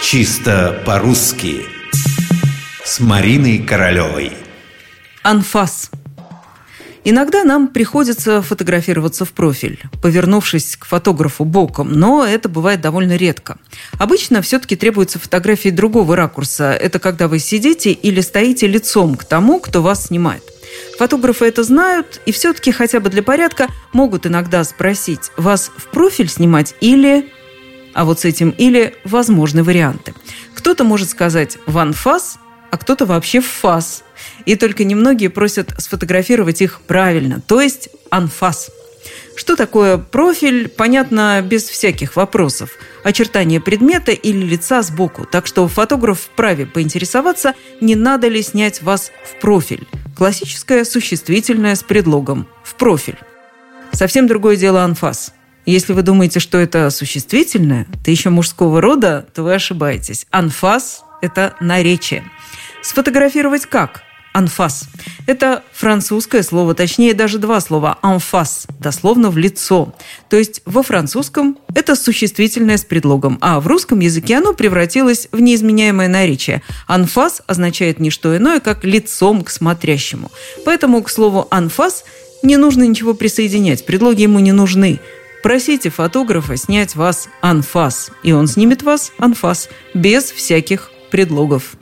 Чисто по-русски С Мариной Королевой Анфас Иногда нам приходится фотографироваться в профиль, повернувшись к фотографу боком, но это бывает довольно редко. Обычно все-таки требуются фотографии другого ракурса. Это когда вы сидите или стоите лицом к тому, кто вас снимает. Фотографы это знают и все-таки хотя бы для порядка могут иногда спросить, вас в профиль снимать или... А вот с этим или возможны варианты. Кто-то может сказать в анфас, а кто-то вообще в фас. И только немногие просят сфотографировать их правильно, то есть анфас. Что такое профиль, понятно без всяких вопросов. Очертание предмета или лица сбоку. Так что фотограф вправе поинтересоваться, не надо ли снять вас в профиль. Классическое существительное с предлогом «в профиль». Совсем другое дело анфас. Если вы думаете, что это существительное, ты еще мужского рода, то вы ошибаетесь. Анфас – это наречие. Сфотографировать как? анфас. Это французское слово, точнее даже два слова анфас, дословно в лицо. То есть во французском это существительное с предлогом, а в русском языке оно превратилось в неизменяемое наречие. Анфас означает не что иное, как лицом к смотрящему. Поэтому к слову анфас не нужно ничего присоединять, предлоги ему не нужны. Просите фотографа снять вас анфас, и он снимет вас анфас, без всяких предлогов.